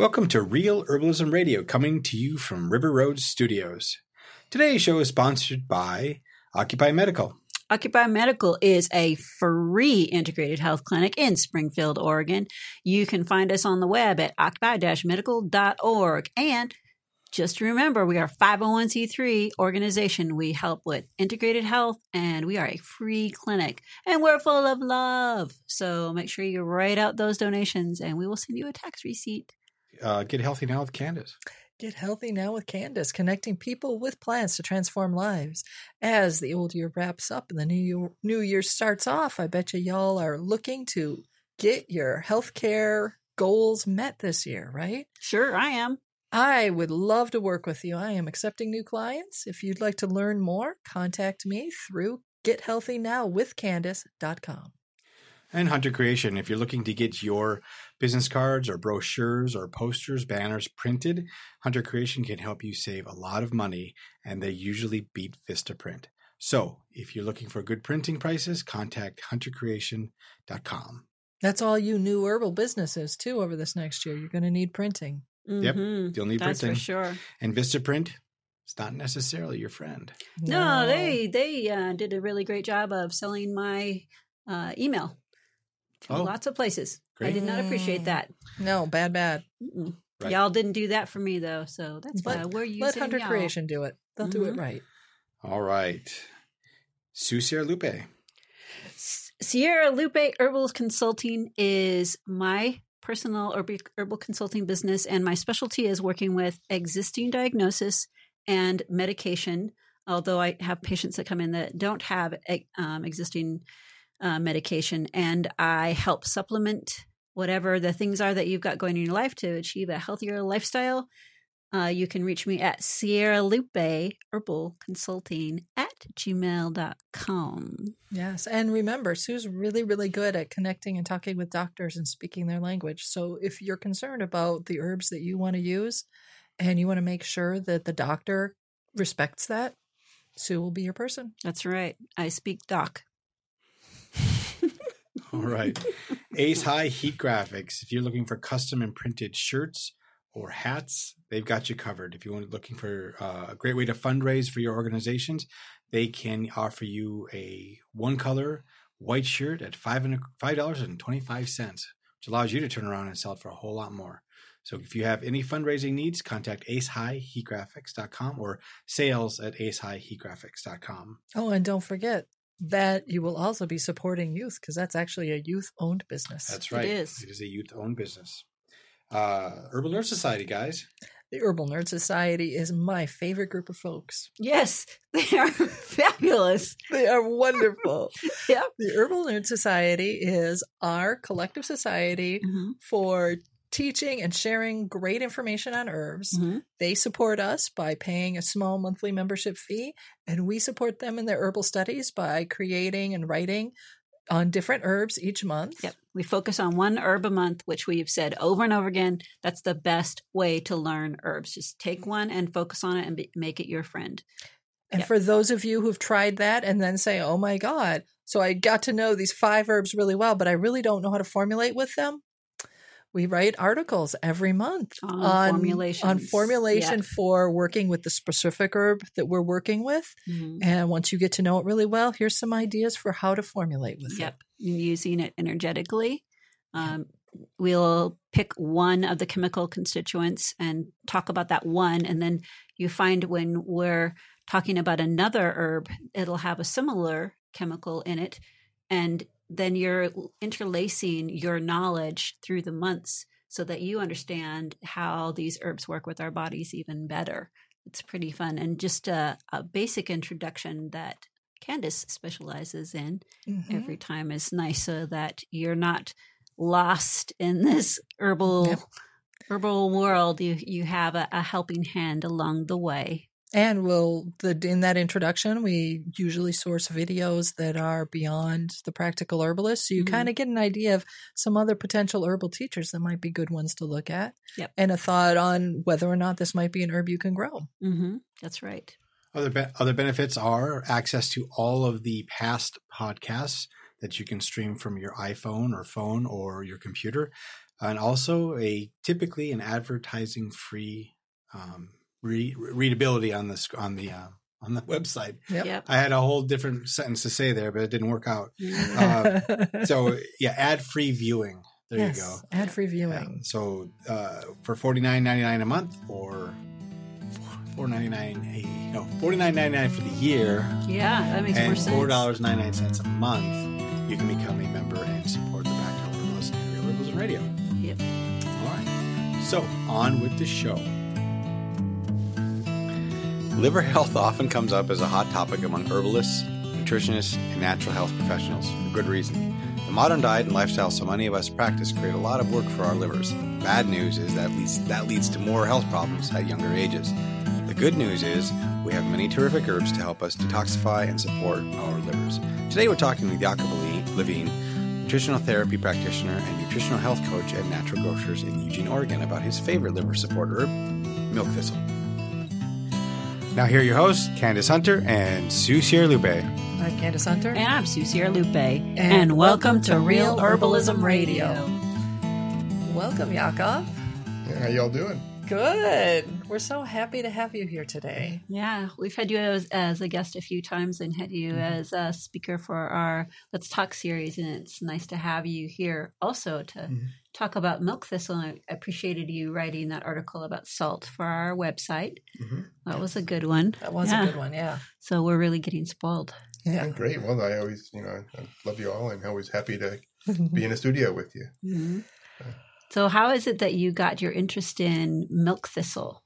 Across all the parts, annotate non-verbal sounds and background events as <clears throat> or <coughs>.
Welcome to Real Herbalism Radio, coming to you from River Road Studios. Today's show is sponsored by Occupy Medical. Occupy Medical is a free integrated health clinic in Springfield, Oregon. You can find us on the web at occupy-medical.org. And just remember, we are a 501c3 organization. We help with integrated health and we are a free clinic and we're full of love. So make sure you write out those donations and we will send you a tax receipt. Uh, get healthy now with Candace. Get healthy now with Candace, connecting people with plants to transform lives. As the old year wraps up and the new year, new year starts off, I bet you y'all are looking to get your healthcare goals met this year, right? Sure, I am. I would love to work with you. I am accepting new clients. If you'd like to learn more, contact me through gethealthynowwithcandace.com. And Hunter Creation, if you're looking to get your business cards or brochures or posters, banners printed, Hunter Creation can help you save a lot of money and they usually beat Vista Print. So if you're looking for good printing prices, contact huntercreation.com. That's all you new herbal businesses too over this next year. You're going to need printing. Yep, Mhm. you'll need That's printing. for sure. And Vista Print, it's not necessarily your friend. No, they they uh, did a really great job of selling my uh, email. To Oh. Lots of places. I did not appreciate that. No, bad, bad. Right. Y'all didn't do that for me though, so that's Let- why we're using Let Hunter y'all. Creation do it. They'll do it Mhm. right. All right. Sue Sierra Lupe. Sierra Lupe Herbal Consulting is my personal herbal consulting business, and my specialty is working with existing diagnosis and medication. Although I have patients that come in that don't have eh, um, existing uh, medication, and I help supplement whatever the things are that you've got going in your life to achieve a healthier lifestyle. Uh, you can reach me at Sierra Lupe Herbal Consulting at gmail.com. Yes. And remember, Sue's really, really good at connecting and talking with doctors and speaking their language. So if you're concerned about the herbs that you want to use and you want to make sure that the doctor respects that, Sue will be your person. That's right. I speak doc. All right. Ace High Heat Graphics. If you're looking for custom and printed shirts or hats, they've got you covered. If you're looking for uh, a great way to fundraise for your organizations, they can offer you a one color white shirt at five and five dollars and twenty five cents, which allows you to turn around and sell it for a whole lot more. So if you have any fundraising needs, contact acehighheatgraphics.com or sales at acehighheatgraphics.com. Oh, and don't forget that you will also be supporting youth because that's actually a youth owned business. That's right. It is. It is a youth owned business. Uh, Herbal Nerd Society, guys. the Herbal Nerd Society is my favorite group of folks. Yes, <laughs> they are fabulous. They are wonderful. <laughs> Yep. The Herbal Nerd Society is our collective society Mhm. for teaching and sharing great information on herbs. Mhm. They support us by paying a small monthly membership fee, and we support them in their herbal studies by creating and writing on different herbs each month. Yep. We focus on one herb a month, which we've said over and over again. That's the best way to learn herbs. Just take one and focus on it and be, make it your friend. And Yep. for those of you who've tried that and then say, oh my God, so I got to know these five herbs really well, but I really don't know how to formulate with them. We write articles every month On on formulations. formulation Yeah. for working with the specific herb that we're working with. Mhm. And once you get to know it really well, here's some ideas for how to formulate with it. Yep. Using it energetically. Um, we'll pick one of the chemical constituents and talk about that one. And then you find when we're talking about another herb, it'll have a similar chemical in it. And then you're interlacing your knowledge through the months so that you understand how these herbs work with our bodies even better. It's pretty fun. And just a, a basic introduction that Candace specializes in Mhm. every time is nice so that you're not lost in this herbal Yep. herbal world you you have a, a helping hand along the way And we'll the in that introduction, we usually source videos that are beyond the practical herbalist, so you Mhm. kind of get an idea of some other potential herbal teachers that might be good ones to look at, Yep. and a thought on whether or not this might be an herb you can grow. mm-hmm. that's right Other be- other benefits are access to all of the past podcasts that you can stream from your iPhone or phone or your computer. and also a typically an advertising free um, re- readability on the on the uh, on the website. Yep. Yep. I had a whole different sentence to say there, but it didn't work out. Uh, <laughs> So yeah, ad free viewing. There yes, you go. Ad free Yeah. viewing. So uh, for forty nine ninety nine a month or four ninety nine a no forty nine ninety nine for the year yeah, that makes more sense. four dollars ninety nine cents a month, you can become a member and support the Back to Herbalism and Real Herbalism Radio. Yep. All right. So on with the show. Liver health often comes up as a hot topic among herbalists, nutritionists, and natural health professionals for good reason. The modern diet and lifestyle so many of us practice create a lot of work for our livers. Bad news is that leads, that leads to more health problems at younger ages. The good news is we have many terrific herbs to help us detoxify and support our livers. Today we're talking with Jakob Levine, nutritional therapy practitioner and nutritional health coach at Natural Grocers in Eugene, Oregon, about his favorite liver support herb, milk thistle. Now here are your hosts, Candace Hunter and Sue Lupe. I'm Candace Hunter. And I'm Susie Lupe. And, welcome to Real Herbalism Radio. Welcome, Yakov. How y'all doing? Good. We're so happy to have you here today. Yeah, we've had you as, as a guest a few times and had you as a speaker for our Let's Talk series. And it's nice to have you here also to Mhm. Talk about milk thistle. And I appreciated you writing that article about salt for our website. Mhm. That was a good one. That was Yeah. a good one. Yeah. So we're really getting spoiled. Yeah. Great. Well, I always, you know, I love you all and always happy to <laughs> be in the studio with you. Mhm. So, how is it that you got your interest in milk thistle?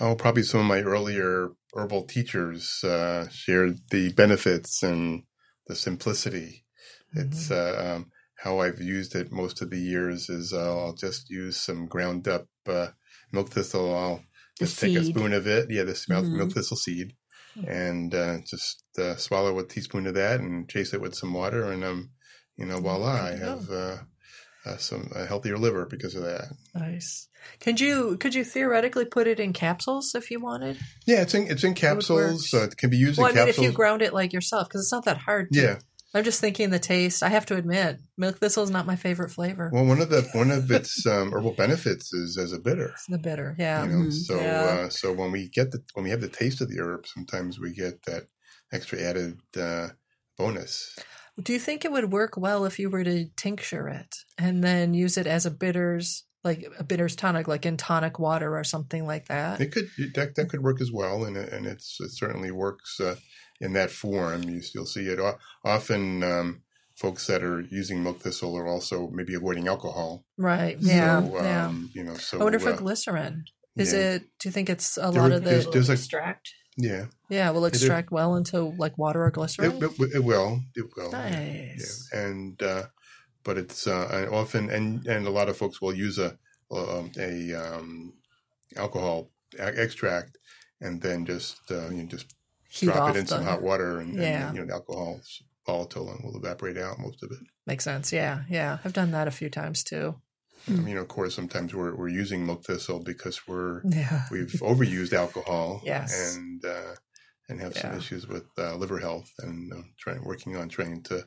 Oh, probably some of my earlier herbal teachers uh, shared the benefits and the simplicity. It's uh, um, how I've used it most of the years. Is uh, I'll just use some ground up uh, milk thistle. I'll just take a spoon of it. Yeah, this milk, Mhm. milk thistle seed, and uh, just uh, swallow a teaspoon of that and chase it with some water, and um, you know, voila, I have uh, uh, some a healthier liver because of that. Nice. Could you could you theoretically put it in capsules if you wanted? Yeah, it's in it's in capsules. it can be used Well, I in mean, capsules. if you ground it like yourself, because it's not that hard. To, yeah. I'm just thinking the taste. I have to admit, milk thistle is not my favorite flavor. Well, one of the <laughs> one of its um, herbal benefits is as a bitter. It's the bitter. Yeah. You know, Mhm. so Yeah. uh, so when we get the when we have the taste of the herb, sometimes we get that extra added uh, bonus. Do you think it would work well if you were to tincture it and then use it as a bitters, like a bitters tonic, like in tonic water or something like that? It could that, that could work as well, and it- and it's it certainly works uh, in that form. You still see it often. Um, folks that are using milk thistle are also maybe avoiding alcohol. Right. Yeah. So, yeah. um, You know, so I wonder for uh, glycerin. Is yeah. it? Do you think it's a There lot of the there's- there's a- extract. Yeah, yeah will it extract well into like water or glycerin? it, it, it will. It will. nice. Yeah, and uh, but it's uh, often and and a lot of folks will use a um, a um, alcohol e- extract and then just uh, you know, just drop it in some hot water and, Yeah. and you know the alcohol's volatile and will evaporate out most of it. Makes sense. Yeah. Yeah. I've done that a few times too. I mean, of course, sometimes we're we're using milk thistle because we're Yeah. <laughs> we've overused alcohol, Yes. and uh, and have some issues with uh, liver health, and uh, trying working on trying to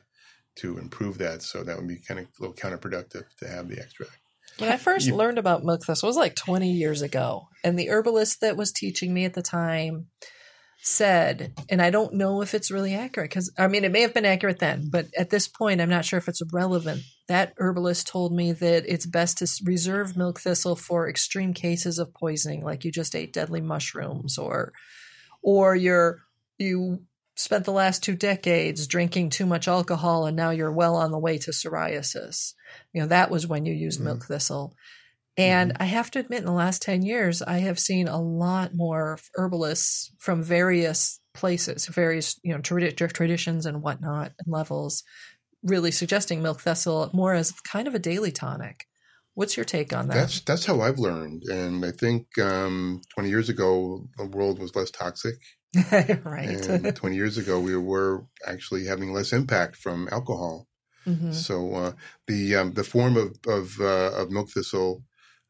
to improve that. So that would be kind of a little counterproductive to have the extract. When I first You- learned about milk thistle, it was like 20 years ago. And the herbalist that was teaching me at the time said, and I don't know if it's really accurate because I mean, it may have been accurate then, but at this point, I'm not sure if it's relevant. That herbalist told me that it's best to reserve milk thistle for extreme cases of poisoning, like you just ate deadly mushrooms or, or you're, you spent the last two decades drinking too much alcohol and now you're well on the way to cirrhosis. You know, that was when you used Mhm. milk thistle. And I have to admit, in the last 10 years, I have seen a lot more herbalists from various places, various, you know, tradi- traditions and whatnot and levels, really suggesting milk thistle more as kind of a daily tonic. What's your take on that? That's that's how I've learned, and I think um, 20 years ago the world was less toxic, <laughs> right. and <laughs> 20 years ago we were actually having less impact from alcohol. hmm So uh, the um, the form of of, uh, of milk thistle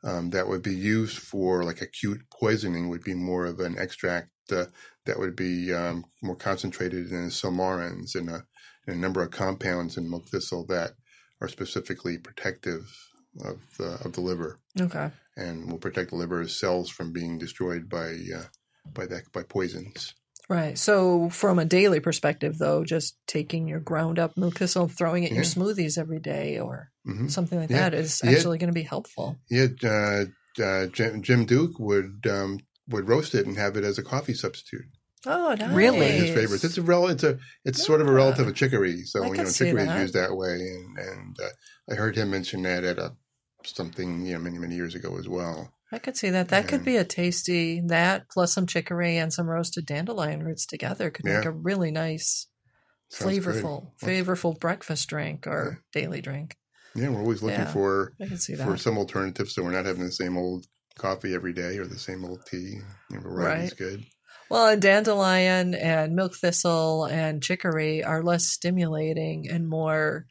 um, that would be used for like acute poisoning would be more of an extract uh, that would be um, more concentrated in silymarins and a, and a number of compounds in milk thistle that are specifically protective of the, of the liver, Okay. and will protect the liver cells from being destroyed by uh, by that by poisons. Right. So, from a daily perspective, though, just taking your ground up milk thistle, throwing it in your smoothies every day, or hmm something like Yeah. that, is actually going to be helpful. Yeah, uh, uh, Jim, Jim Duke would um, would roast it and have it as a coffee substitute. Oh, nice. Really? One of his favorites. It's a rel- It's a. It's sort of a relative of chicory. So I you know, chicory that. is used that way, and and uh, I heard him mention that at a something you know many many years ago as well. I could see that. That could be a tasty that plus some chicory and some roasted dandelion roots together could make a really nice, Sounds good. flavorful, flavorful breakfast drink or daily drink. Yeah, we're always looking Yeah. for I can see for some alternatives, so we're not having the same old coffee every day or the same old tea. You know, variety's Right. good. Well, and dandelion and milk thistle and chicory are less stimulating and more.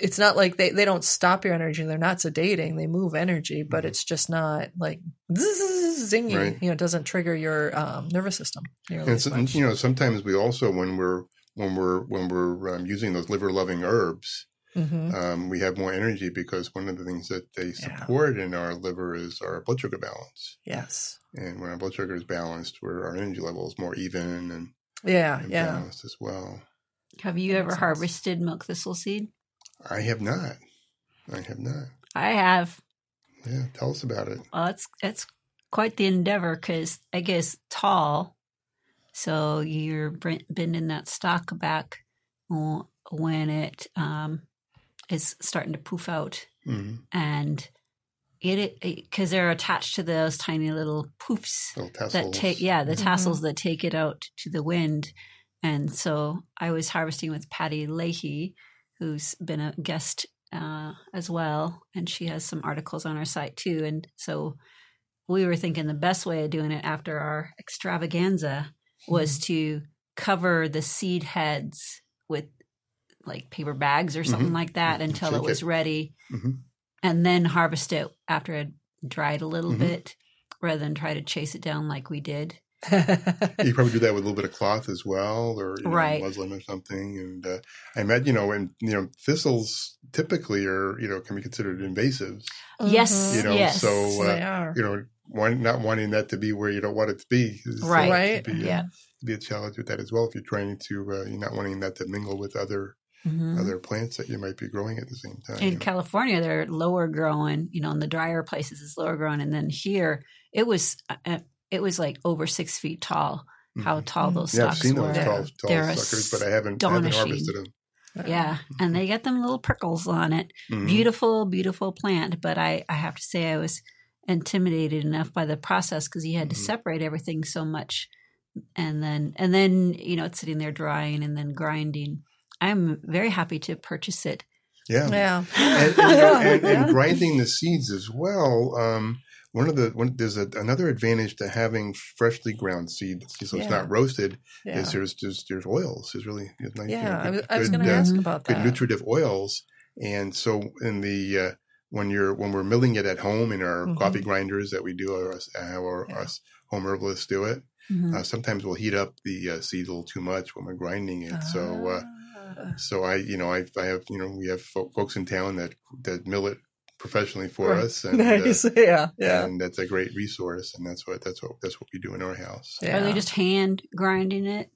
It's not like they, they don't stop your energy. They're not sedating. They move energy, but Mhm. it's just not like <laughs> zzz, zingy. Right. You know, it doesn't trigger your um, nervous system And so, you know, sometimes we also when we're when we're when we're um, using those liver loving herbs, hmm um, we have more energy because one of the things that they Yeah. support in our liver is our blood sugar balance. Yes. And when our blood sugar is balanced, where our energy level is more even and, Yeah. and Yeah. balanced as well. Have you That ever harvested milk thistle seed? I have not. I have not. I have. Yeah, tell us about it. Well, it's it's quite the endeavor because I guess tall, so you're bending that stalk back when it um, is starting to poof out, hmm and it because they're attached to those tiny little poofs Little that take yeah the Mhm. tassels that take it out to the wind and so i was harvesting with patty leahy who's been a guest uh, as well and she has some articles on our site too and so we were thinking the best way of doing it after our extravaganza was to cover the seed heads with like paper bags or something Mhm. like that Mhm. until it was it. ready Mhm. and then harvest it after it dried a little Mhm. bit rather than try to chase it down like we did. You <laughs> probably do that with a little bit of cloth as well, or you know, Right. muslin or something. And uh, I met, you know, and you know, thistles typically are, you know, can be considered invasives. Yes, You know, yes. so uh, they are. you know, one, not wanting that to be where you don't want it to be, is, uh, Right. Right. could Be, Yeah. be a challenge with that as well. If you're trying to, uh, you're not wanting that to mingle with other Mhm. other plants that you might be growing at the same time. In California, they're lower growing. You know, in the drier places, it's lower growing, and then here, it was uh, it was like over six feet tall. How Mhm. tall those Yeah, I've stalks seen were. those tall, tall They're suckers, but I haven't, I haven't harvested them. Yeah, and they get them little prickles on it. Mhm. Beautiful, beautiful plant. But I, I have to say, I was intimidated enough by the process because you had to Mhm. separate everything so much, and then and then you know it's sitting there drying and then grinding. I'm very happy to purchase it. Yeah. Yeah. and, <laughs> and, and, Yeah. and grinding the seeds as well. Um, one of the one, there's a, another advantage to having freshly ground seed, so it's Yeah. not roasted. Yeah. Is there's just there's oils. There's really there's nice, you know, Yeah, I good- was, was going to uh, ask about good that. nutritive oils. And so in the uh, when you're when we're milling it at home in our Mhm. coffee grinders that we do, or us, our Yeah. us home herbalists do it, Mhm. uh, sometimes we'll heat up the uh, seed a little too much when we're grinding it. So. Uh, Ah. so I, you know, I, I have, you know, we have folks in town that that mill it professionally for Right. us, and <laughs> uh, <laughs> yeah. Yeah. and that's a great resource, and that's what that's what that's what we do in our house. yeah. Are they just hand grinding it?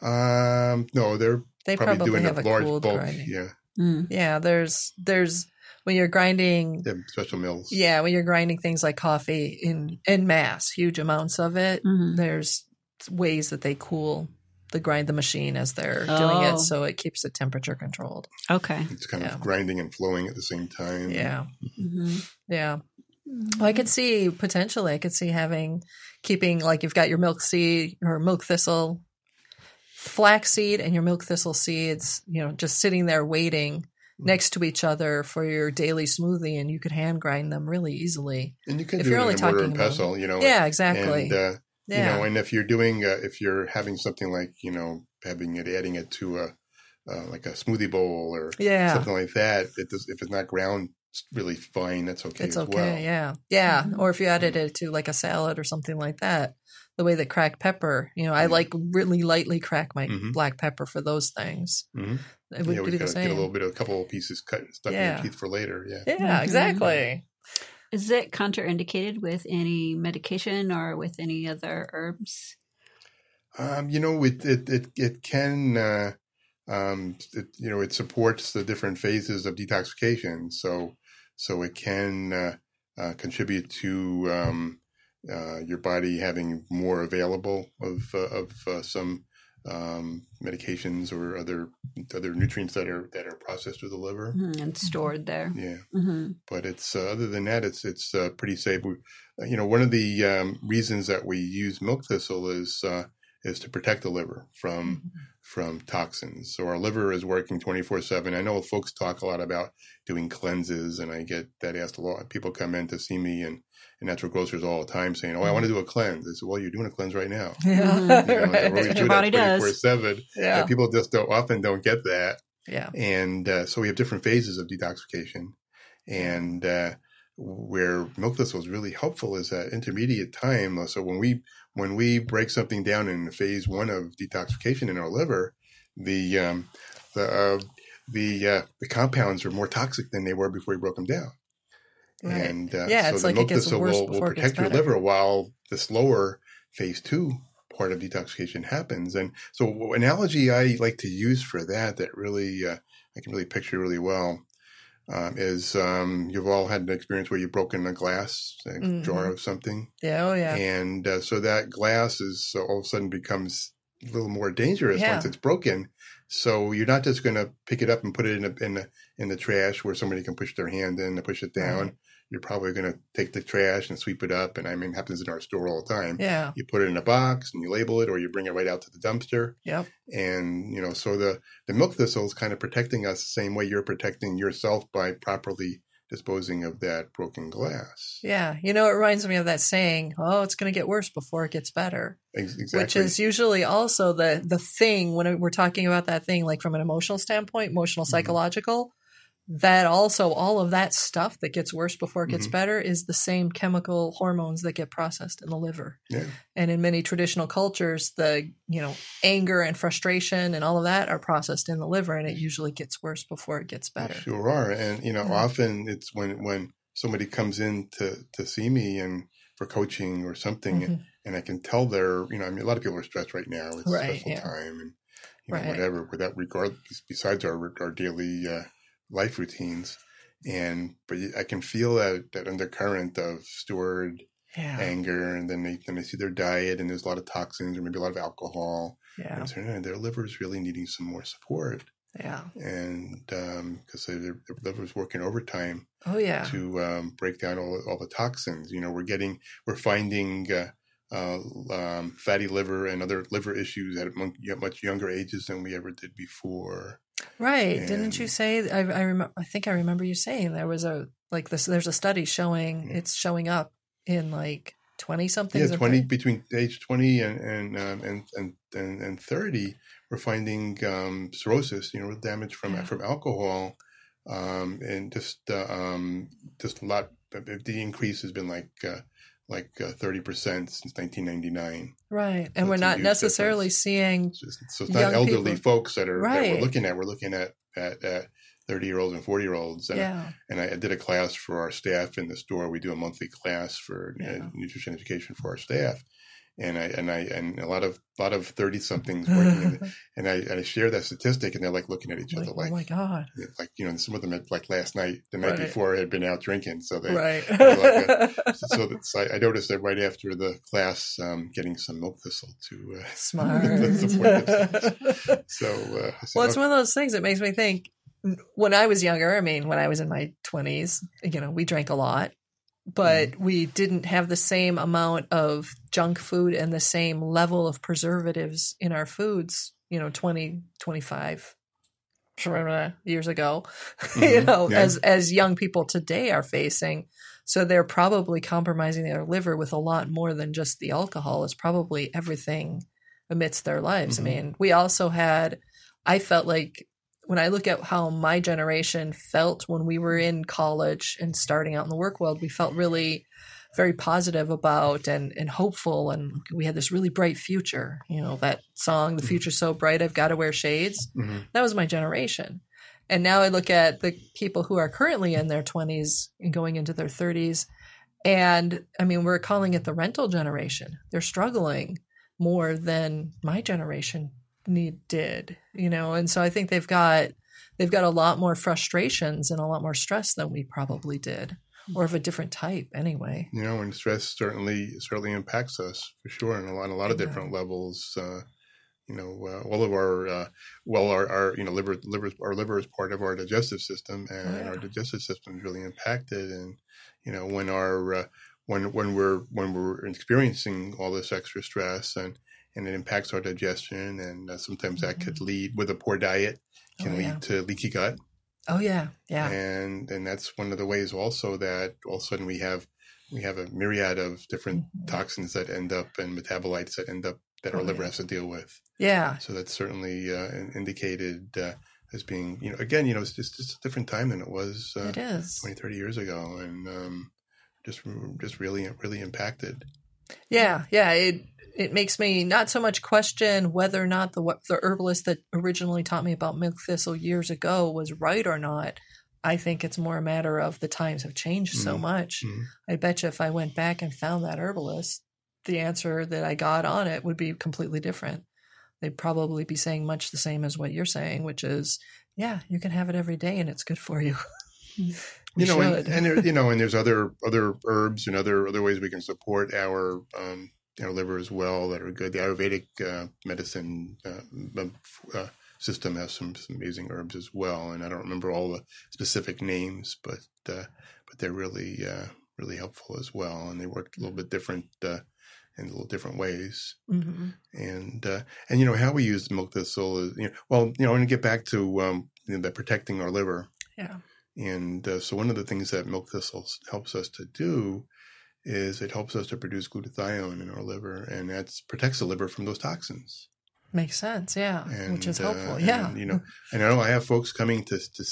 Um, no, they're they probably, probably, doing have a a large bulk, grinding. yeah, Mm. Yeah, there's there's when you're grinding they have special mills. yeah, when you're grinding things like coffee in in mass, huge amounts of it, Mhm. there's ways that they cool the grind the machine as they're doing Oh. it so it keeps the temperature controlled. Okay. It's kind Yeah. of grinding and flowing at the same time. Yeah. hmm Yeah. Well, I could see potentially I could see having keeping like you've got your milk seed or milk thistle flaxseed and your milk thistle seeds, you know, just sitting there waiting next to each other for your daily smoothie and you could hand grind them really easily. and you can If do you're it only in a mortar talking and about- pestle, you know. Yeah, exactly. And uh, yeah. you know, and if you're doing, uh, if you're having something like, you know, having it, adding it to a, uh, like a smoothie bowl or yeah. something like that, it does, if it's not ground really fine, that's okay It's as okay. well. Yeah. Yeah. Mhm. Or if you added it to like a salad or something like that, the way that cracked pepper, you know, I Mhm. like really lightly crack my Mhm. black pepper for those things. Mhm. It would yeah, be we the gotta get a little bit of a couple of pieces cut stuck in Yeah. your teeth for later. Yeah. Yeah, Mhm. exactly. Is it contraindicated with any medication or with any other herbs? Um, you know, it it it, it can uh, um, it, you know it supports the different phases of detoxification. So so it can uh, uh, contribute to um, uh, your body having more available of uh, of uh, some um, medications or other other nutrients that are that are processed through the liver. Mhm, And stored there. Yeah, hmm but it's uh, other than that, it's it's uh, pretty safe. We, uh, you know, one of the um, reasons that we use milk thistle is uh, is to protect the liver from from toxins. So our liver is working twenty four seven. I know folks talk a lot about doing cleanses, and I get that asked a lot. People come in to see me and, natural grocers all the time saying, "Oh, I want to do a cleanse." I said, "Well, you're doing a cleanse right now." <laughs> Yeah. You know, <laughs> Right. we what do your that body does. 24/7. yeah. And people just don't often don't get that Yeah. and uh, so we have different phases of detoxification and uh, where milk thistle is really helpful is that intermediate time so when we when we break something down in phase one of detoxification in our liver the um, the uh, the uh, the compounds are more toxic than they were before we broke them down Right. and uh, Yeah, so it's like it milk gets thistle worse will, will before it protect your liver while the slower phase two part of detoxification happens. And so, an analogy I like to use for that that really uh, I can really picture really well um, is um, you've all had an experience where you've broken a glass a Mhm. jar of something, Yeah. Oh, yeah. and uh, so that glass is so all of a sudden becomes a little more dangerous Yeah. once it's broken. So you're not just going to pick it up and put it in a, in the in the trash where somebody can push their hand in to push it down. Right. You're probably going to take the trash and sweep it up, and I mean, it happens in our store all the time. Yeah. You put it in a box and you label it, or you bring it right out to the dumpster. Yep. And you know, so the the milk thistle is kind of protecting us the same way you're protecting yourself by properly disposing of that broken glass. Yeah. You know, it reminds me of that saying, oh, it's going to get worse before it gets better. Exactly. Which is usually also the the thing when we're talking about that thing, like from an emotional standpoint, emotional, Mhm. psychological. That also all of that stuff that gets worse before it gets Mhm. better is the same chemical hormones that get processed in the liver. yeah. And in many traditional cultures, the you know anger and frustration and all of that are processed in the liver, and it usually gets worse before it gets better. Sure are, and you know, Yeah. often it's when when somebody comes in to to see me and for coaching or something, Mhm. and I can tell they're you know, I mean, a lot of people are stressed right now. It's Right, a stressful yeah. time, and you know, Right. whatever. Without regard, besides our our daily uh, life routines, and but I can feel that that undercurrent of stored Yeah, anger, and then they then they see their diet, and there's a lot of toxins or maybe a lot of alcohol, yeah, and so, "Eh, their liver's really needing some more support, yeah. and because their, their liver's working overtime Oh yeah, to um, break down all, all the toxins. You know, we're getting, we're finding uh, uh, um, fatty liver and other liver issues at much younger ages than we ever did before. Right. Didn't you say? I I remember. I think I remember you saying there was a like this. There's a study showing Yeah. it's showing up in like twenty something. Yeah, twenty between age twenty and and um, and, and and and thirty, we're finding um, cirrhosis. You know, damage from Yeah. from alcohol, um, and just uh, um, just a lot. The increase has been like. Uh, like thirty percent since nineteen ninety nine. Right, and So we're not necessarily difference. seeing. So it's, so it's not elderly people. folks that are that Right. we're looking at. We're looking at at, at thirty year olds and forty year olds. And, Yeah, and I, I did a class for our staff in the store. We do a monthly class for uh, nutrition education for our staff, and I and I and a lot of lot of thirty somethings working. the- <laughs> and I and I share that statistic, and they're like looking at each like, other like, oh my god, like you know some of them had, like last night, the night Right. before had been out drinking, so they right. like <laughs> so that's, I, I noticed that right after the class, um, getting some milk thistle to uh, <laughs> Smart. So uh, said, Well, it's "Okay." one of those things that makes me think. When I was younger, I mean, when I was in my twenties, you know, we drank a lot, but Mm-hmm. we didn't have the same amount of junk food and the same level of preservatives in our foods. You know, 20, 25 years ago. <laughs> you Mhm. know, Yeah. as as young people today are facing. So they're probably compromising their liver with a lot more than just the alcohol. It's probably everything amidst their lives. Mhm. I mean, we also had, I felt like when I look at how my generation felt when we were in college and starting out in the work world, we felt really very positive about and and hopeful. And we had this really bright future you know that song the future's so bright i've got to wear shades. Mhm. that was my generation. And now i look at the people who are currently in their 20s and going into their 30s and i mean we're calling it the rental generation. They're struggling more than my generation need did you know and so i think they've got they've got a lot more frustrations and a lot more stress than we probably did or of a different type anyway You know, and stress certainly certainly impacts us for sure, on a lot, a lot of Yeah. different levels. Uh, you know, uh, all of our uh, well, our, our you know liver, liver, our liver is part of our digestive system, and Oh, yeah. our digestive system is really impacted. And you know, when our uh, when when we're when we're experiencing all this extra stress and and it impacts our digestion, and uh, sometimes that could lead with a poor diet can Oh, lead to leaky gut oh yeah yeah and and that's one of the ways also that all of a sudden we have we have a myriad of different Mhm. toxins that end up and metabolites that end up that our Oh, liver yeah. has to deal with. yeah So that's certainly uh, indicated uh, as being you know again you know it's just, just a different time than it was uh, it is 20, 30 years ago, and um, just just really really impacted. Yeah, yeah. It it makes me not so much question whether or not the the herbalist that originally taught me about milk thistle years ago was right or not. I think it's more a matter of the times have changed so Mhm. much. Mhm. I bet you if I went back and found that herbalist, the answer that I got on it would be completely different. They'd probably be saying much the same as what you're saying, which is, yeah, you can have it every day and it's good for you. <laughs> you We know, and, and there, you know, and there's other other herbs and other other ways we can support our um, our liver as well that are good. The Ayurvedic uh, medicine uh, uh, system has some, some amazing herbs as well, and I don't remember all the specific names, but uh, but they're really uh, really helpful as well, and they work a little bit different uh, in little different ways hmm and uh, and you know how we use milk thistle is you know well you know I want to get back to um, you know, protecting our liver Yeah. and uh, so one of the things that milk thistle helps us to do is it helps us to produce glutathione in our liver, and that protects the liver from those toxins. Makes sense. Yeah. And, Which is uh, helpful. and, yeah. you know, and I know I have folks coming to, to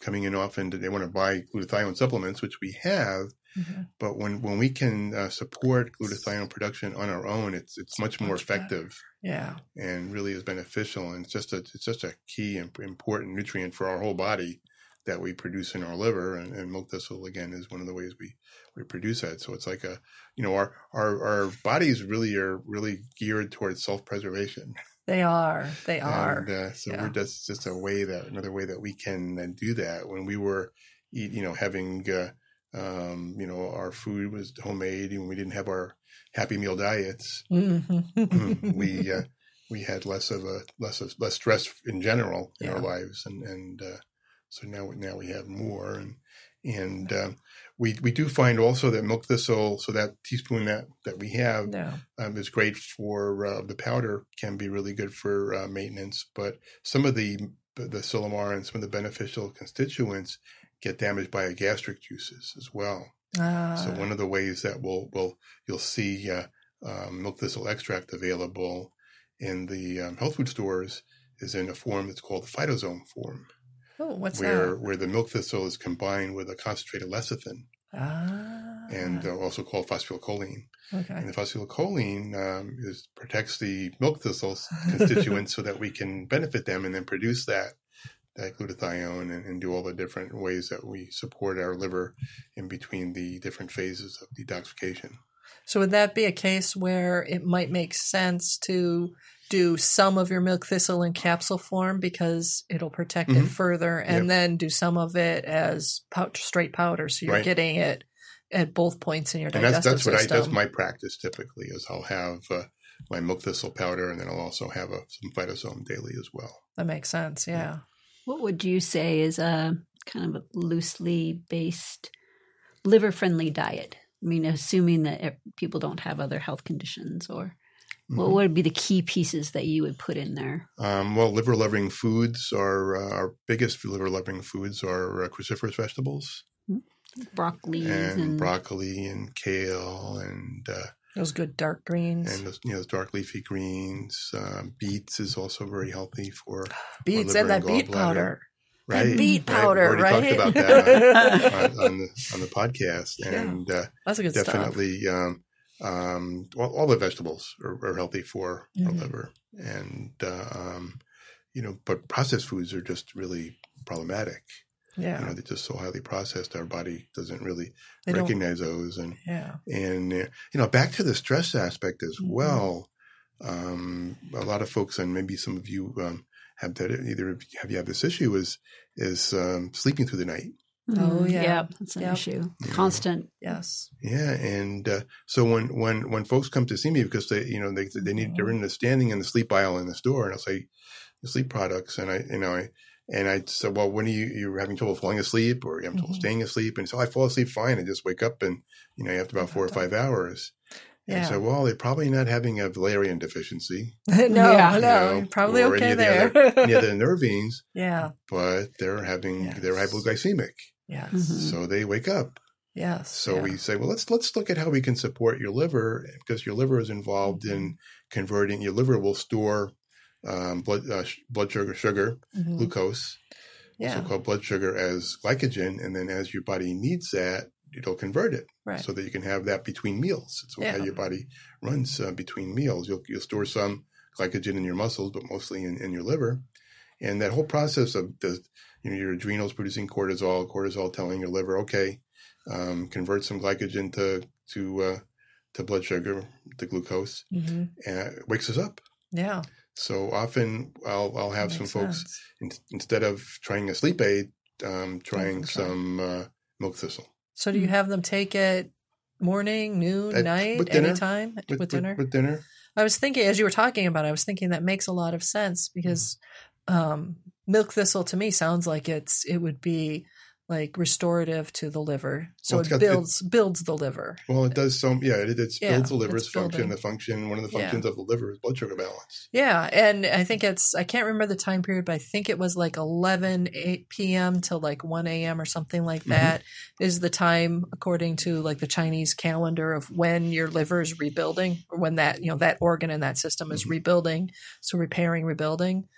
coming in often. They want to buy glutathione supplements, which we have. Mhm. But when, when we can uh, support glutathione production on our own, it's it's much more Much better. effective Yeah. and really is beneficial. And it's just a it's just a key and important nutrient for our whole body that we produce in our liver. And, and milk thistle again is one of the ways we, we produce that. So it's like a you know our our our bodies really are really geared towards self preservation. <laughs> They are. They are. And, uh, so Yeah. we're just just a way that another way that we can do that. When we were, eat, you know, having uh, um, you know our food was homemade, and we didn't have our Happy Meal diets. Mhm. we <laughs> uh, we had less of a less of less stress in general in our lives, and and uh, so now now we have more, and and um, we we do find also that milk thistle, so that teaspoon that that we have no. um, is great for uh, the powder can be really good for uh, maintenance but some of the the silymarin and some of the beneficial constituents get damaged by gastric juices as well. Ah, so one of the ways that we'll, we'll you'll see uh, um, milk thistle extract available in the um, health food stores is in a form that's called the phytosome form oh, what's where that? where the milk thistle is combined with a concentrated lecithin Ah. and uh, also called phosphatidylcholine okay. and the phosphatidylcholine um, is protects the milk thistles constituents so that we can benefit them and then produce that that glutathione and, and do all the different ways that we support our liver in between the different phases of detoxification. So would that be a case where it might make sense to do some of your milk thistle in capsule form because it'll protect it Mhm. further, and Yep. then do some of it as pow- straight powder, so you're Right. getting it at both points in your And that's digestive that's what I that's my practice typically is I'll have uh, my milk thistle powder and then I'll also have a, some phytosome daily as well. that makes sense. Yeah. What would you say is a kind of a loosely based liver friendly diet? I mean, assuming that people don't have other health conditions, or what Mhm. would be the key pieces that you would put in there? Um, well, liver loving foods are uh, our biggest liver loving foods are uh, cruciferous vegetables. Broccoli and, and, broccoli and kale and uh, Those good dark greens. and those, you know those dark leafy greens. Um, beets is also very healthy for beets liver and that and beet powder. right? beet powder, already right? talked about that on, on, on the on the <laughs> podcast, Yeah. and uh, That's a good stuff. definitely um, um, all, all the vegetables are, are healthy for our Mhm. liver, and uh, um, you know, but processed foods are just really problematic. Yeah. You know, they're just so highly processed, our body doesn't really They recognize those, and yeah. and uh, you know, back to the stress aspect as Mhm. well. Um, a lot of folks, and maybe some of you um, have that. Either have you have this issue is is um, sleeping through the night. Oh, Mm, yeah. Yep, that's an Yep. issue. Yeah. Constant. Yes. Yeah, and uh, so when when when folks come to see me because they you know they they need they're in the standing in the sleep aisle in the store, and I'll say the sleep products, and I you know I and I said, well, when are you you're having trouble falling asleep or you're having trouble Mhm. staying asleep, and so I fall asleep fine, I just wake up, and you know after about four or five hours. And Yeah. so, well, they're probably not having a valerian deficiency, <laughs> no, Yeah. no, You know, you're probably or any okay of the there. other- any of the <laughs> nervines, yeah. but they're having they're hypoglycemic, Yes. Mhm. so they wake up. Yes. So yeah. we say, well, let's let's look at how we can support your liver because your liver is involved in Mm-hmm. converting. Your liver will store um, blood uh, sh- blood sugar, sugar, Mhm. glucose, Yeah. also called blood sugar, as glycogen, and then as your body needs that, it'll convert it Right. so that you can have that between meals. It's Yeah. how your body runs uh, between meals. You'll you'll store some glycogen in your muscles, but mostly in, in your liver. And that whole process of the you know your adrenals producing cortisol, cortisol telling your liver, okay, um, convert some glycogen to to uh, to blood sugar, to glucose, Mhm. and it wakes us up. Yeah. So often I'll I'll have some folks sense. in, instead of trying a sleep aid, um, trying them some uh, milk thistle So do you have them take it morning, noon, At- night, with dinner. anytime with, dinner? With, dinner, I was thinking as you were talking about it, I was thinking that makes a lot of sense because um, milk thistle to me sounds like it's it would be like restorative to the liver. So Well, it got- it- builds builds the liver. Well, it does some. Yeah, it, it Yeah, builds the liver's function. building. The function, one of the Yeah. functions of the liver is blood sugar balance. Yeah, and I think it's I can't remember the time period, but I think it was like 11 8 p.m. to like 1 a.m. or something like Mhm. that is the time according to like the Chinese calendar of when your liver is rebuilding or when that, you know, that organ in that system is Mhm. rebuilding, so repairing, rebuilding.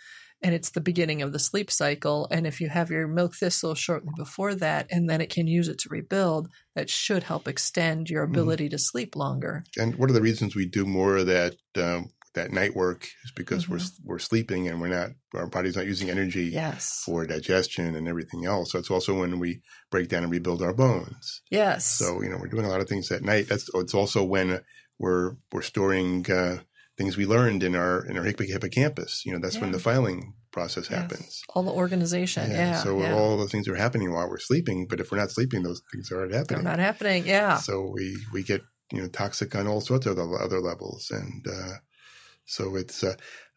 And it's the beginning of the sleep cycle. And if you have your milk thistle shortly before that, and then it can use it to rebuild, that should help extend your Mhm. ability to sleep longer. And one of the reasons we do more of that um, that night work is because we're Mm-hmm. we're sleeping and we're not our body's not using energy Yes. for digestion and everything else. So it's also when we break down and rebuild our bones. Yes. So you know we're doing a lot of things at night. That's it's also when we're we're storing uh, things we learned in our in our hippocampus. You know that's when the filing process Yes. happens. all the organization. Yeah. So yeah. all the things are happening while we're sleeping, but if we're not sleeping, those things aren't They're happening. not happening. Yeah. So we we get you know toxic on all sorts of other, levels, and uh, so it's uh,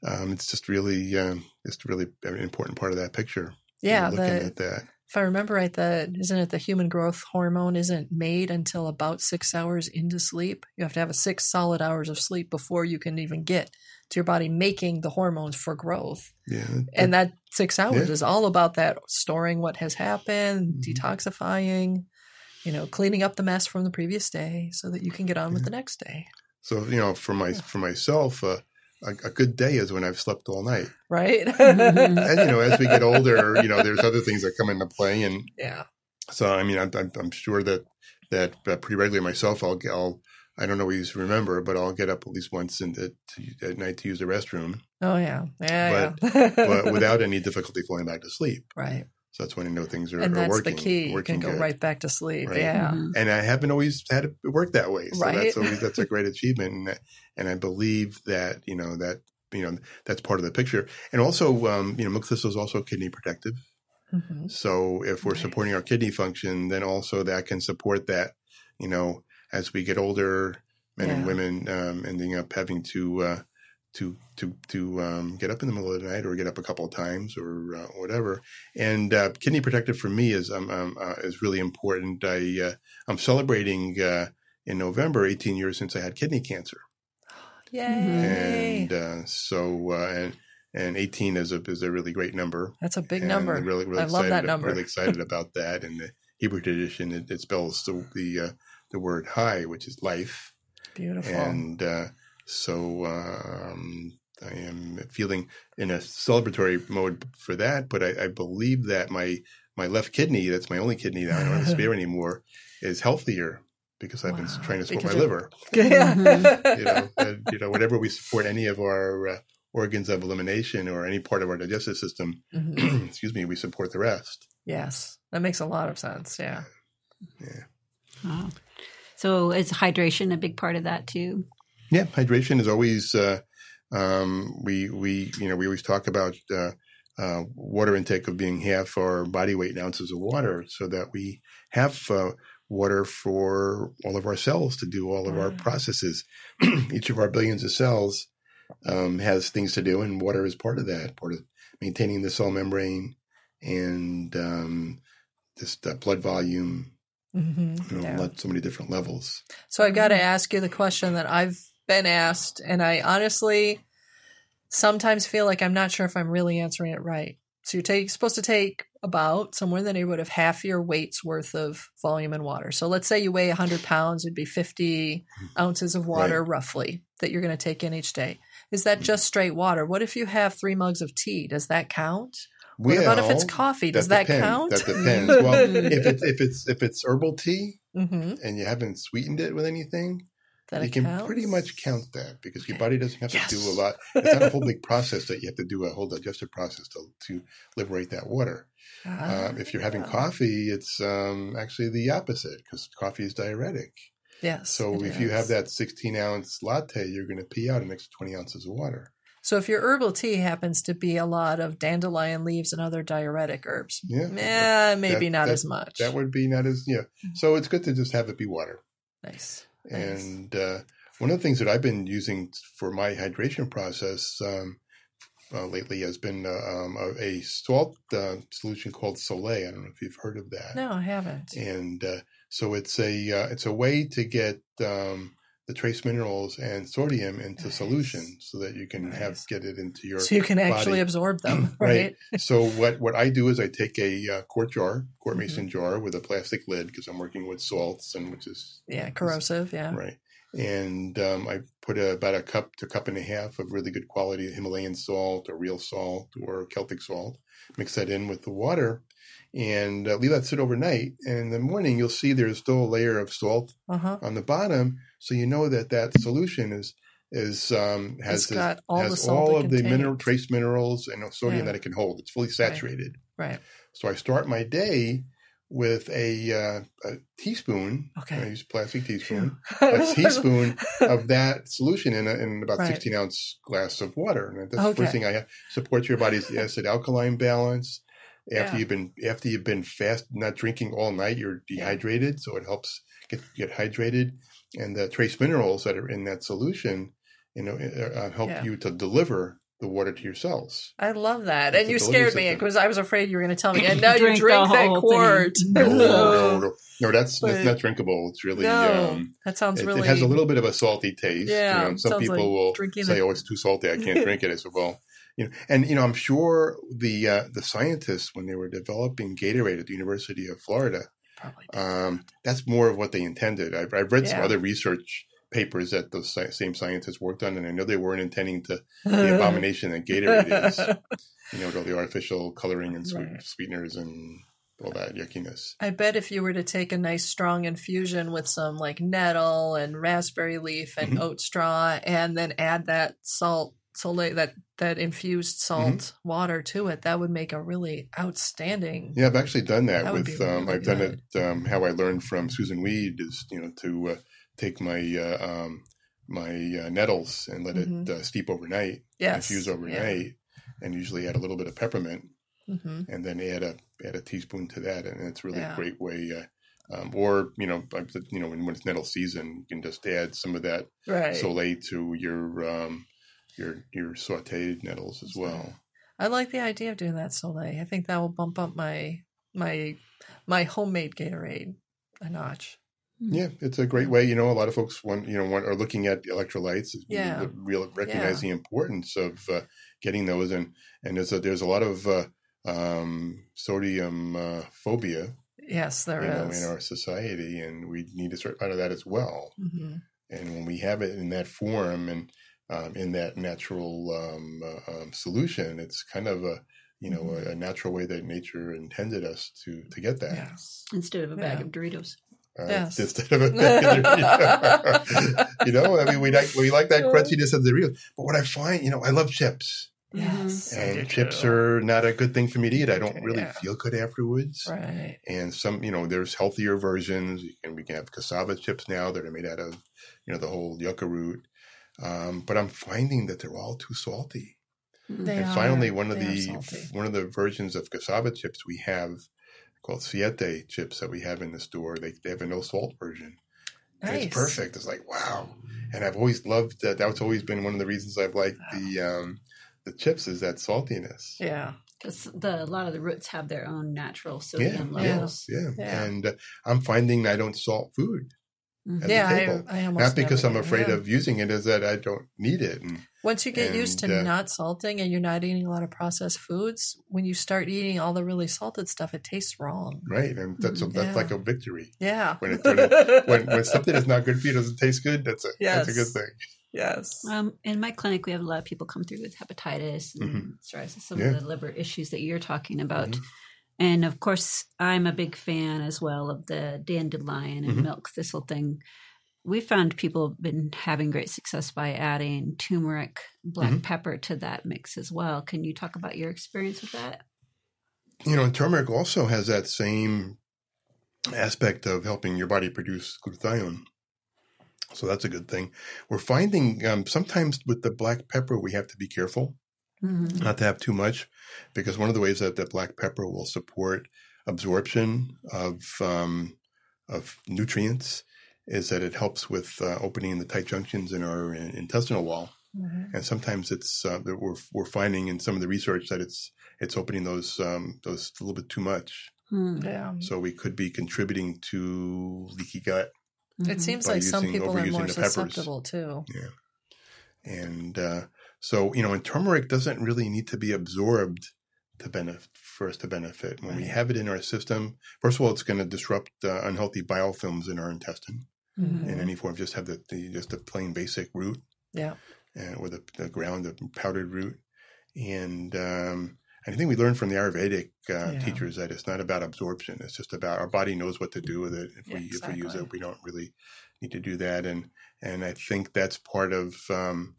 um, it's just really um, it's really an important part of that picture. Yeah. looking The, at that. If I remember right, the isn't it the human growth hormone isn't made until about six hours into sleep. You have to have a six solid hours of sleep before you can even get to your body making the hormones for growth. Yeah, And that six hours Yeah. is all about that storing what has happened, Mhm. detoxifying, you know, cleaning up the mess from the previous day so that you can get on with the next day. so you know for my for myself. Uh, a, a good day is when I've slept all night. Right? <laughs> Mhm. And you know, as we get older, you know, there's other things that come into play, and yeah. So I mean, I'm, I'm, I'm sure that that uh, pretty regularly myself. I'll get- I'll I don't always remember, but I'll get up at least once in the, to, at night to use the restroom, Oh yeah. Yeah. But- yeah. <laughs> but without any difficulty falling back to sleep. right. So that's when you know things are, and are that's working. the key. You Working can go good. right back to sleep. Right. Yeah. Mhm. And I haven't always had it work that way. So Right. that's always that's a great achievement, and, and I believe that you know that you know that's part of the picture. And also, um, you know, milk thistle is also kidney protective. hmm So if we're Right. supporting our kidney function, then also that can support that, you know, as we get older, men and women um, ending up having to uh, to to to um, get up in the middle of the night or get up a couple of times or uh, whatever. And uh, kidney protective for me is um, um uh, is really important. I uh, I'm celebrating uh, in November 18 years since I had kidney cancer, <gasps> Yay. and uh, so uh, and and 18 is a is a really great number. That's a big And number. I'm Really, really I love excited, that number. Really excited about that. And the Hebrew tradition, it, it spells the the, uh, the word "chai," which is life. Beautiful. And uh, so um, I am feeling in a celebratory mode for that. But I, I believe that my my left kidney, that's my only kidney that I don't have <laughs> a spare anymore, is healthier because I've been trying to support Because my you're- liver. <laughs> Yeah. You know, and, you know, whenever we support any of our uh, organs of elimination or any part of our digestive system, Mhm. <clears throat> excuse me, we support the rest. Yes, that makes a lot of sense. Yeah. Wow. So is hydration a big part of that too? Yeah, hydration is always uh, um, we we you know we always talk about uh, uh, water intake of being half our body weight in ounces of water, so that we have uh, water for all of our cells to do all of our processes. <clears throat> Each of our billions of cells um, has things to do, and water is part of that, part of maintaining the cell membrane and um, just uh, blood volume, hmm you know, yeah. at so many different levels. So I've got to ask you the question that I've been asked, and I honestly sometimes feel like I'm not sure if I'm really answering it right. So you're take, supposed to take about somewhere in the neighborhood of half your weight's worth of volume in water. So let's say you weigh 100 pounds, it'd be 50 ounces of water roughly that you're going to take in each day. Is that just straight water? What if you have three mugs of tea? Does that count? What about if it's coffee? Does that, depends. count? That <laughs> depends. Well, if it's if it's if it's herbal tea hmm and you haven't sweetened it with anything, That you can counts? pretty much count that because your body doesn't have Yes. to do a lot. It's not a whole big process that you have to do a whole digestive process to to liberate that water. Ah, Um, if you're having yeah. coffee, it's um, actually the opposite because coffee is diuretic. yes. So if you have that 16 ounce latte, you're going to pee out an extra 20 ounces of water. So if your herbal tea happens to be a lot of dandelion leaves and other diuretic herbs, Yeah, eh, maybe that- not that- as much. that would be not as yeah. Mm-hmm. So it's good to just have it be water. nice. Nice. And uh, one of the things that I've been using for my hydration process um, uh, lately has been uh, um, a, a salt uh, solution called Sole. I don't know if you've heard of that. No, I haven't. And uh, so it's a uh, it's a way to get um, the trace minerals and sodium into Nice. solution, so that you can have get it into your. So you can actually body. absorb them, <clears throat> right? Right. so what what I do is I take a uh, quart jar, quart Mm-hmm. mason jar with a plastic lid because I'm working with salts and which is Yeah, corrosive. Yeah. Right. And um, I put a, about a cup to cup and a half of really good quality Himalayan salt or real salt or Celtic salt. Mix that in with the water and uh, leave that sit overnight. And in the morning, you'll see there's still a layer of salt Uh huh. on the bottom. So you know that that solution is is um, has this- all has all of the mineral trace minerals and sodium Yeah. that it can hold. It's fully saturated. Right. So I start my day with a, uh, a teaspoon. Okay. I use a plastic teaspoon a teaspoon <laughs> of that solution in, a, in about Right. 16 ounce glass of water. And that's the first thing I have. Supports your body's acid alkaline balance. After Yeah. you've been after you've been fast, not drinking all night, you're Yeah. dehydrated, so it helps get get hydrated. And the trace minerals that are in that solution, you know, uh, help Yeah. you to deliver the water to your cells. I love that. That's And you scared me because I was afraid you were going to tell me, and <coughs> now you Drink the drink that quart. thing. No, no, no, no, <laughs> that's But- that's not drinkable. It's really No, um, that sounds it, really. it has a little bit of a salty taste. Yeah, you know, some people like will drinking say, a- "Oh, it's too salty. I can't <laughs> drink it." I said, "Well, you know," and you know, I'm sure the uh, the scientists when they were developing Gatorade at the University of Florida, um, that's more of what they intended. I've, I've read some other research papers that those same scientists worked on, and I know they weren't intending to <laughs> the abomination that Gatorade is. <laughs> You know, with all the artificial coloring and sweet, Right. sweeteners and all that yuckiness. I bet if you were to take a nice strong infusion with some like nettle and raspberry leaf and Mhm. oat straw, and then add that salt, Sole, that that infused salt Mm-hmm. water to it, that would make a really outstanding. Yeah, I've actually done that, That with. Um, really I've done it. Um, how I learned from Susun Weed is, you know, to uh, take my uh, um, my uh, nettles and let Mhm. it uh, steep overnight, Yes, infuse overnight, and usually add a little bit of peppermint, hmm and then add a add a teaspoon to that, and it's really Yeah. a great way. Uh, um, or you know, you know, when, when it's nettle season, you can just add some of that Right. Sole to your um, your your sautéed nettles as well. I like the idea of doing that Sole. I think that will bump up my my my homemade Gatorade a notch. Yeah, it's a great way. You know, a lot of folks want you know want, are looking at electrolytes. Yeah. really, real recognize the importance of uh, getting those, and and there's a there's a lot of uh, um, sodium uh, phobia, Yes, there you is. know, in our society, and we need to sort out of that as well. hmm And when we have it in that form, and um, in that natural um, uh, um, solution. It's kind of a you know Mhm. a, a natural way that nature intended us to to get that. Yes. Instead of a bag Yeah. of Doritos. Uh, Yes. <laughs> Instead of a <laughs> you know, I mean, we like we like that crunchiness of the real. But what I find, you know, I love chips, Yes. And chips too. are not a good thing for me to eat. I don't really yeah. feel good afterwards. right. And some, you know, there's healthier versions. You can we can have cassava chips now that are made out of, you know, the whole yucca root. Um, but I'm finding that they're all too salty. They and are- finally, one of the one of the versions of cassava chips we have called Siete chips that we have in the store. They they have a no salt version. And Nice. it's perfect. It's like wow. And I've always loved that. That's always been one of the reasons I've liked the um, the chips is that saltiness. Yeah. Because the a lot of the roots have their own natural sodium yeah, levels. yeah, Yeah. And uh, I'm finding I don't salt food. At the yeah, table. I, I almost Not because I'm afraid Yeah. of using it, is that I don't need it. And Once you get used to uh, not salting and you're not eating a lot of processed foods, when you start eating all the really salted stuff, it tastes wrong. right, and that's a, that's Yeah. like a victory. Yeah. When it, when, it, when when <laughs> something is not good for you doesn't taste good, that's a that's a good thing. yes. Um, in my clinic, we have a lot of people come through with hepatitis and cirrhosis, some Yeah. of the liver issues that you're talking about. Mhm. And of course, I'm a big fan as well of the dandelion and Mhm. milk thistle thing. We found people have been having great success by adding turmeric, black Mhm. pepper to that mix as well. Can you talk about your experience with that? You know, and turmeric also has that same aspect of helping your body produce glutathione. So that's a good thing. We're finding um, sometimes with the black pepper, we have to be careful Mm-hmm. not to have too much because one of the ways that the black pepper will support absorption of um, of nutrients is that it helps with uh, opening the tight junctions in our intestinal wall Mhm. and sometimes it's uh, that we're we're finding in some of the research that it's it's opening those um, those a little bit too much Hmm. Yeah. so we could be contributing to leaky gut Mhm. It seems By like some people are more the peppers. susceptible too. Yeah. And uh, so you know and turmeric doesn't really need to be absorbed to benefit for us to benefit when we have it in our system first of all it's going to disrupt uh, unhealthy biofilms in our intestine Mhm. in any form just have the, the just the plain basic root Yeah. uh, or the, the ground the powdered root and um, I think we learned from the Ayurvedic uh, Yeah. teachers that it's not about absorption. It's just about our body knows what to do with it. If Yeah, we if we use it, we don't really need to do that. And and I think that's part of. Um,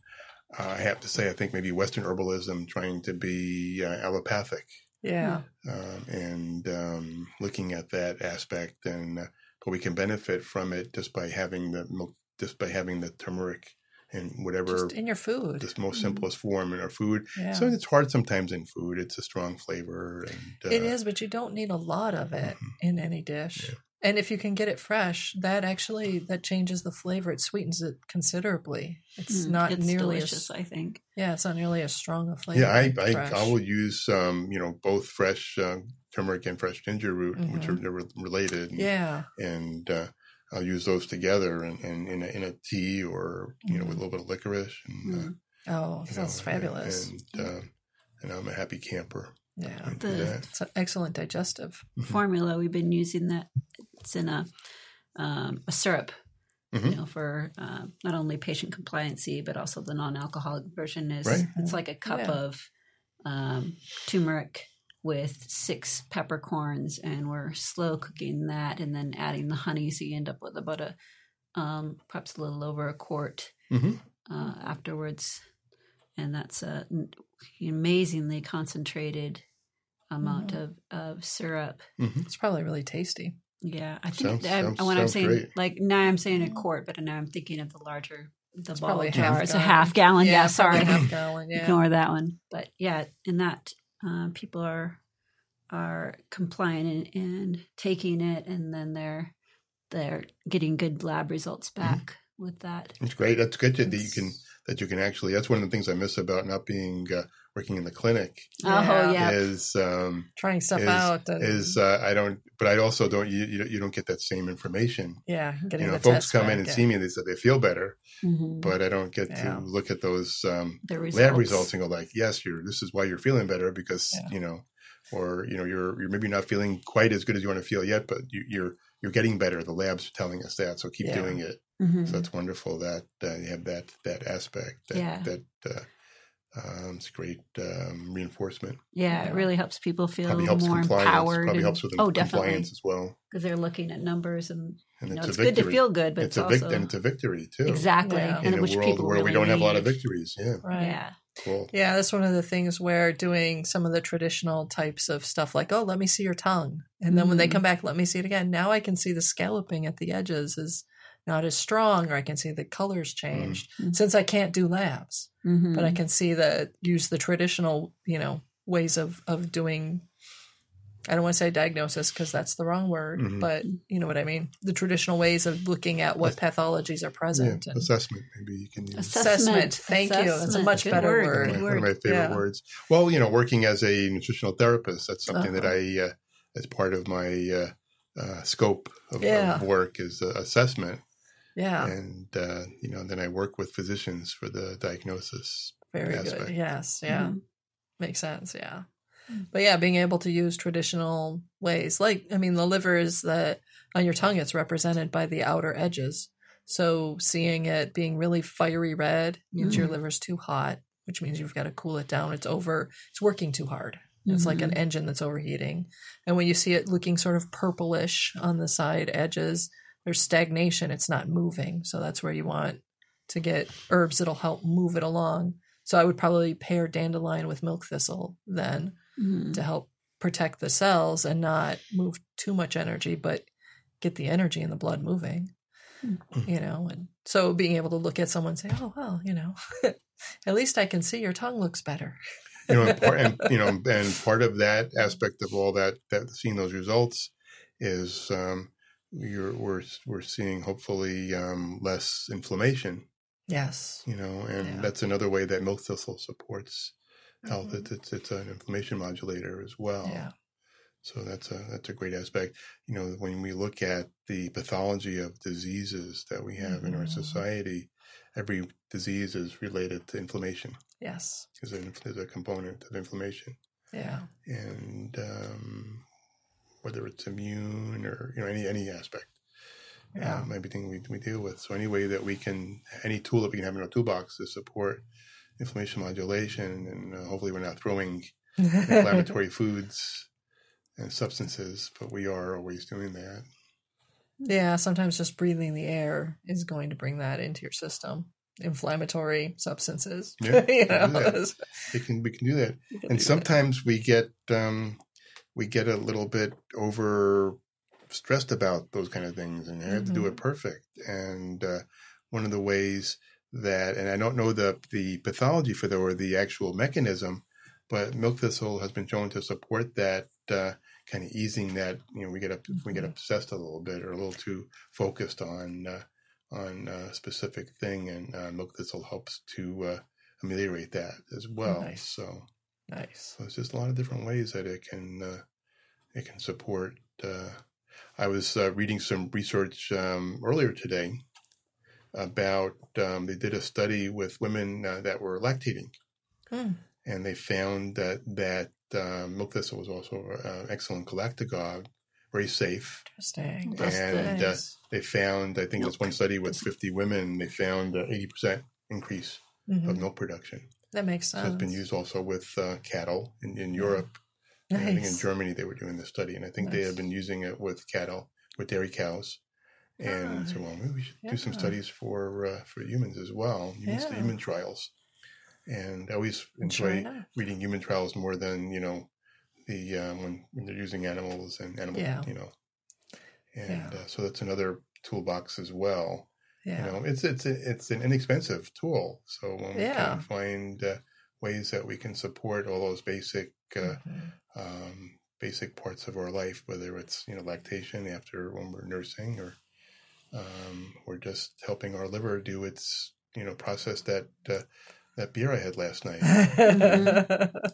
I have to say, I think maybe Western herbalism trying to be uh, allopathic Yeah. um, and um, looking at that aspect, and uh, but we can benefit from it just by having the milk, just by having the turmeric and whatever Just in your food. the most simplest form in our food. Yeah. So it's hard sometimes in food. It's a strong flavor, and uh, it is, but you don't need a lot of it Mhm. in any dish. Yeah. And if you can get it fresh, that actually that changes the flavor. It sweetens it considerably. It's Mm, not it's nearly delicious, as I think. yeah, it's not nearly as strong a flavor. Yeah, I I. I will use um, you know both fresh uh, turmeric and fresh ginger root, which are Mhm. they're re- related. And, yeah, and uh, I'll use those together and, and in a, in a tea or you know with a Mhm. little bit of licorice. And, uh, Mm. oh, you sounds know, fabulous. And uh, and I'm a happy camper. yeah, The- it's an excellent digestive. Mhm. Formula we've been using that. It's in a um, a syrup Mhm. you know, for uh, not only patient compliancy but also the non-alcoholic version is Right. it's like a cup Yeah. of um, turmeric with six peppercorns, and we're slow cooking that, and then adding the honey, so you end up with about a um, perhaps a little over a quart Mhm. uh, afterwards, and that's a n- amazingly concentrated amount Mhm. of of syrup. Mhm. It's probably really tasty. Yeah, I think Sounds- I'm- sounds- when I'm saying great. like now I'm saying a quart, but now I'm thinking of the larger the It's ball probably jar. half It's a half gallon. Yeah, probably sorry, half <laughs> gallon. Yeah, ignore that one. But yeah, in that uh, people are are compliant and, and taking it, and then they're they're getting good lab results Mm-hmm. back with that. It's great. That's good that you can It's- that you can actually. That's one of the things I miss about not being uh, working in the clinic Oh yeah, is um, trying stuff is- out. And, is uh, I don't, but I also don't. You you don't- get that same information. yeah, getting You know, the folks test come in and yeah. see me. And they say they feel better, Mhm. but I don't get Yeah. to look at those um, results. lab results and go like, yes, you're. This is why you're feeling better because Yeah. you know, or you know, you're you're maybe not feeling quite as good as you want to feel yet, but you, you're you're getting better. The labs are telling us that, so keep Yeah. doing it. Mhm. So that's wonderful that uh, you have that that aspect. That, Yeah. That uh, um, it's great um, reinforcement. yeah, Yeah. it really helps people feel Probably helps more compliance. empowered. Probably and- helps with oh, definitely, compliance as well. because they're looking at numbers and And you know, it's, it's good to feel good, but it's it's, a vic- also and it's a victory too. exactly Yeah. and In a which world where really we don't have a lot of victories. Yeah, Right. Yeah, cool. Yeah, that's one of the things where doing some of the traditional types of stuff like, oh, let me see your tongue. And then when they Mhm. come back, let me see it again. Now I can see the scalloping at the edges is not as strong, or I can see the colors changed Mhm. since I can't do labs. Mhm. But I can see the use the traditional, you know, ways of, of doing. I don't want to say diagnosis because that's the wrong word, Mhm. but you know what I mean. The traditional ways of looking at what pathologies are Yeah, present. and- assessment. Maybe you can use. Assessment. Thank you. That's a much Good better word. word. Good one of my favorite Yeah. words. Well, you know, working as a nutritional therapist, that's something that Uh-huh. I, uh, as part of my uh, uh, scope of, Yeah. of work, is uh, assessment. Yeah, And, uh, you know, then I work with physicians for the diagnosis. very aspect. good. Yes, yeah. Mhm. Makes sense, yeah. Mm. But yeah, being able to use traditional ways, like I mean, the liver is the on your tongue. It's represented by the outer edges. So seeing it being really fiery red means your Mm. liver's too hot, which means you've got to cool it down. It's over. It's working too hard. It's like an Mhm. engine that's overheating. And when you see it looking sort of purplish on the side edges, there's stagnation. It's not moving. So that's where you want to get herbs that'll help move it along. So I would probably pair dandelion with milk thistle then Mhm. to help protect the cells and not move too much energy, but get the energy in the blood moving. Mm. You know, and so being able to look at someone and say, "Oh well, you know, <laughs> at least I can see your tongue looks better." You know, and, part, and <laughs> you know, and part of that aspect of all that, that seeing those results is um, you're, we're we're seeing hopefully um, less inflammation. Yes. You know, and Yeah. that's another way that milk thistle supports health. Mhm. It's, it's it's an inflammation modulator as well. Yeah. So that's a that's a great aspect. You know, when we look at the pathology of diseases that we have in our Mhm. society, every disease is related to inflammation. Yes. There's a, there's a component of inflammation, Yeah. and um, whether it's immune or you know any any aspect, Yeah. um, everything we we deal with. So any way that we can, any tool that we can have in our toolbox to support inflammation modulation, and uh, hopefully we're not throwing <laughs> inflammatory foods and substances, but we are always doing that. yeah. Sometimes just breathing the air is going to bring that into your system. Inflammatory substances. Yeah, <laughs> you we can do know. that. It can we can do that, <laughs> can and do that. sometimes we get um, we get a little bit over stressed about those kind of things, and you have to do it perfect. And uh, one of the ways that, and I don't know the the pathology for the or the actual mechanism, but milk thistle has been shown to support that uh, kind of easing that. You know, we get up we get Mhm. obsessed a little bit or a little too focused on uh, on a specific thing, and uh, milk thistle helps to uh, ameliorate that as well. Nice. So, Nice. so it's just a lot of different ways that it can uh, it can support. Uh, I was uh, reading some research um, earlier today about um, they did a study with women uh, that were lactating, Hmm. and they found that that uh, milk thistle was also an excellent galactagogue, very safe. Interesting. That's And, uh, They found, I think, there's one study with 50 women. They found an 80% increase Mhm. of milk production. That makes So sense. it's been used also with uh, cattle in, in Europe. And I think in Germany they were doing the study, and I think they have been using it with cattle, with dairy cows. And Ah, so, well, maybe we should do some studies for uh, for humans as well, humans, Yeah. human trials. And I always enjoy enough. reading human trials more than you know the um, when when they're using animals and animal, Yeah. you know. And Yeah. uh, so that's another toolbox as well. Yeah. You know, it's it's it's an inexpensive tool. So when we Yeah. can find uh, ways that we can support all those basic uh, Mhm. um, basic parts of our life, whether it's you know lactation after when we're nursing, or um, we're just helping our liver do its you know process that uh, that beer I had last night. <laughs>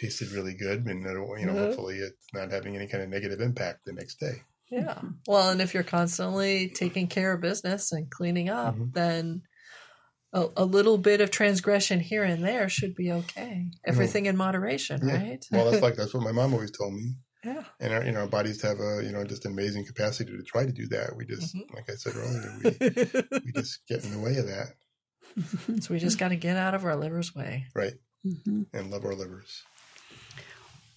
tasted really good, and uh, you know Mhm. hopefully it's not having any kind of negative impact the next day. Yeah. <laughs> Well, and if you're constantly taking care of business and cleaning up, Mhm. then a, a little bit of transgression here and there should be okay. Everything in moderation, Yeah. right? Well, that's like <laughs> that's what my mom always told me. Yeah. and our you know our bodies have a you know just amazing capacity to try to do that. We just Mhm. like I said earlier, we <laughs> we just get in the way of that, so we just got to get out of our liver's way. right? Mhm. And love our livers.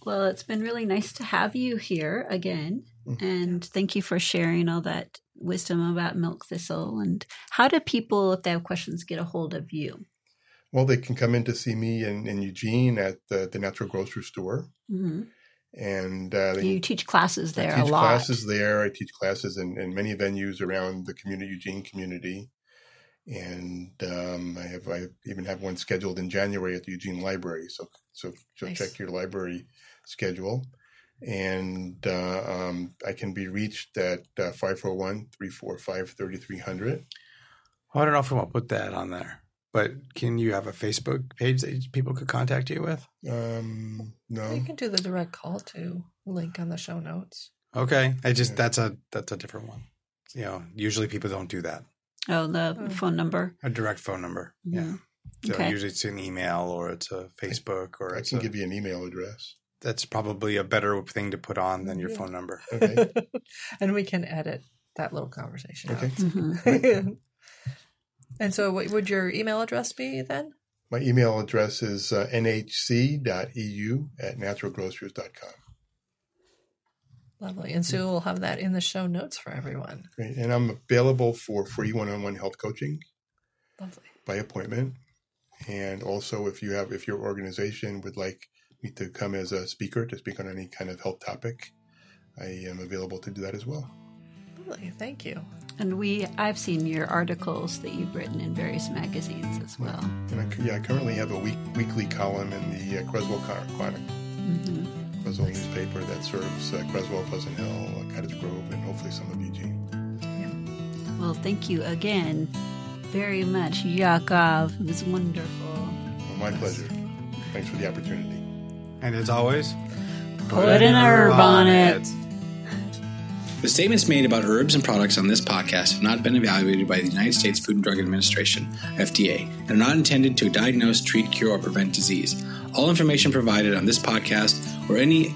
Well, it's been really nice to have you here again. Mhm. And thank you for sharing all that wisdom about milk thistle. And how do people, if they have questions, get a hold of you? Well, they can come in to see me in, in Eugene at the, the Natural Grocery Store, hmm and uh, they You teach classes there I teach classes there. I teach classes in, in many venues around the community, Eugene community. And um, I have I even have one scheduled in January at the Eugene Library. So so, so Nice. check your library schedule. And uh, um, I can be reached at uh, 541-345-3300. I don't know if we want to put that on there, but can you have a Facebook page that people could contact you with? Um, no, You can do the direct call to link on the show notes. Okay, I just Yeah. that's a that's a different one. You know, usually people don't do that. Oh, the Oh. phone number. A direct phone number. Yeah. Mhm. So Okay. usually it's an email or it's a Facebook or I it's can a, give you an email address. That's probably a better thing to put on than your Yeah. phone number. Okay. <laughs> and we can edit that little conversation Okay. Mhm. out. <laughs> <laughs> and so, what would your email address be then? My email address is uh, nhc.eu at naturalgrocers.com. Lovely. And Sue will have that in the show notes for everyone. Great. And I'm available for free one-on-one health coaching Lovely. by appointment. And also, if you have, if your organization would like me to come as a speaker to speak on any kind of health topic, I am available to do that as well. Lovely. Thank you. And we, I've seen your articles that you've written in various magazines as well. And I, yeah, I currently have a week, weekly column in the uh, Creswell Chron- Chronicle, hmm Creswell newspaper that serves uh, Creswell, Pleasant Hill, uh, Cottage Grove, and hopefully some of Eugene. Well, thank you again very much, Yakov. It was wonderful. Well, my pleasure. Thanks for the opportunity. And as always, Put an herb on it. The statements made about herbs and products on this podcast have not been evaluated by the United States Food and Drug Administration, FDA, and are not intended to diagnose, treat, cure, or prevent disease. All information provided on this podcast or any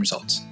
results.